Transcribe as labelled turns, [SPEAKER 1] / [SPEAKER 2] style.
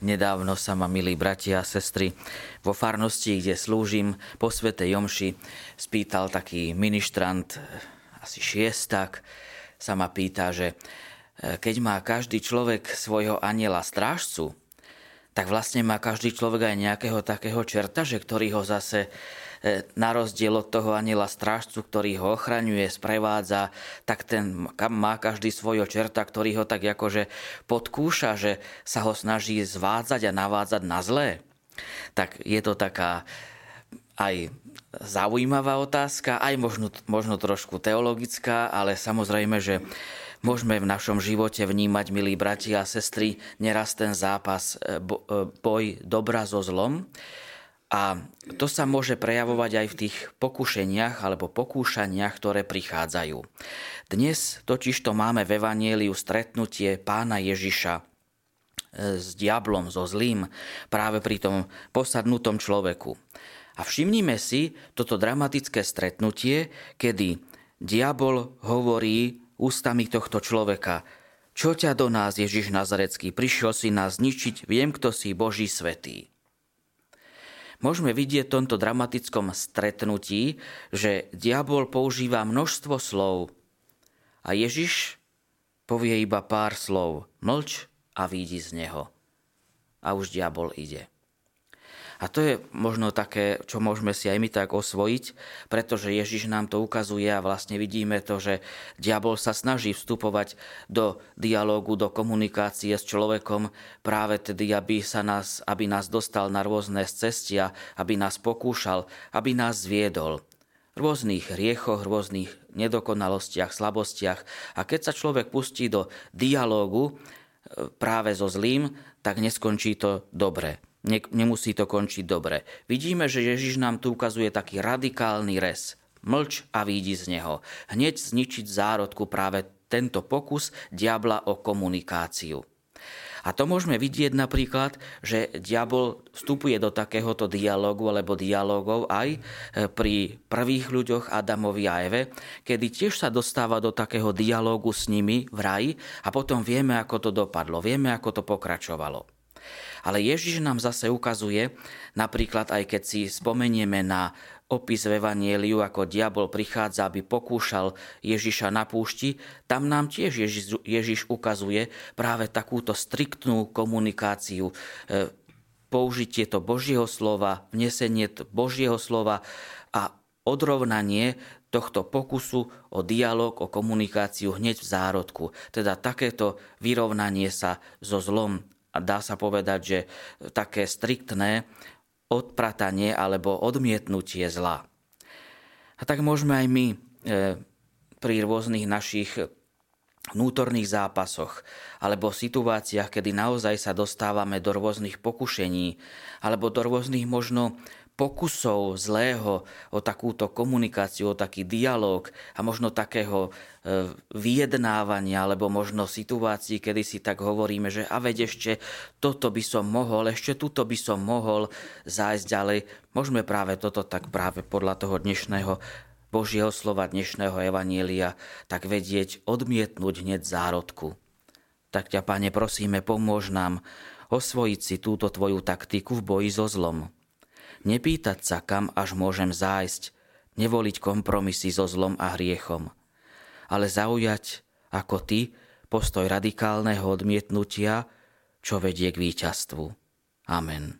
[SPEAKER 1] Nedávno sa ma, milí bratia a sestry, vo farnosti, kde slúžim po Svetej Jomši, spýtal taký ministrant, asi šiestak, sa ma pýta, že e, keď má každý človek svojho aniela strážcu, tak vlastne má každý človek aj nejakého takého čerta, že ktorý ho zase na rozdiel od toho aniela strážcu, ktorý ho ochraňuje, sprevádza, tak ten má každý svojho čerta, ktorý ho tak akože podkúša, že sa ho snaží zvádzať a navádzať na zlé. Tak je to taká aj zaujímavá otázka, aj možno, možno trošku teologická, ale samozrejme, že môžeme v našom živote vnímať, milí bratia a sestry, neraz ten zápas, e, e, boj dobra so zlom. A to sa môže prejavovať aj v tých pokušeniach alebo pokúšaniach, ktoré prichádzajú. Dnes totiž to máme v Evanieliu stretnutie pána Ježiša e, s diablom, so zlým, práve pri tom posadnutom človeku. A všimnime si toto dramatické stretnutie, kedy diabol hovorí ústami tohto človeka Čo ťa do nás, Ježiš Nazarecký, prišiel si nás zničiť, viem, kto si Boží svetý môžeme vidieť v tomto dramatickom stretnutí, že diabol používa množstvo slov a Ježiš povie iba pár slov. Mlč a vidí z neho. A už diabol ide. A to je možno také, čo môžeme si aj my tak osvojiť, pretože Ježiš nám to ukazuje a vlastne vidíme to, že diabol sa snaží vstupovať do dialógu, do komunikácie s človekom práve tedy, aby, sa nás, aby nás dostal na rôzne cestia, aby nás pokúšal, aby nás zviedol rôznych hriechoch, rôznych nedokonalostiach, slabostiach. A keď sa človek pustí do dialógu e, práve so zlým, tak neskončí to dobre nemusí to končiť dobre. Vidíme, že Ježiš nám tu ukazuje taký radikálny res. Mlč a výjdi z neho. Hneď zničiť zárodku práve tento pokus diabla o komunikáciu. A to môžeme vidieť napríklad, že diabol vstupuje do takéhoto dialogu alebo dialogov aj e, pri prvých ľuďoch Adamovi a Eve, kedy tiež sa dostáva do takého dialogu s nimi v raji a potom vieme, ako to dopadlo, vieme, ako to pokračovalo. Ale Ježiš nám zase ukazuje, napríklad aj keď si spomenieme na opis v Evanieliu, ako diabol prichádza, aby pokúšal Ježiša na púšti, tam nám tiež Ježiš, Ježiš ukazuje práve takúto striktnú komunikáciu, e, použitie to Božieho slova, vnesenie Božieho slova a odrovnanie tohto pokusu o dialog, o komunikáciu hneď v zárodku. Teda takéto vyrovnanie sa so zlom dá sa povedať, že také striktné odpratanie alebo odmietnutie zla. A tak môžeme aj my e, pri rôznych našich vnútorných zápasoch alebo situáciách, kedy naozaj sa dostávame do rôznych pokušení alebo do rôznych možno pokusov zlého o takúto komunikáciu, o taký dialog a možno takého e, vyjednávania, alebo možno situácií, kedy si tak hovoríme, že a veď ešte toto by som mohol, ešte tuto by som mohol zájsť ďalej. Môžeme práve toto tak práve podľa toho dnešného Božieho slova, dnešného evanielia, tak vedieť odmietnúť hneď zárodku. Tak ťa, Pane, prosíme, pomôž nám osvojiť si túto Tvoju taktiku v boji so zlom nepýtať sa, kam až môžem zájsť, nevoliť kompromisy so zlom a hriechom, ale zaujať, ako ty, postoj radikálneho odmietnutia, čo vedie k víťazstvu. Amen.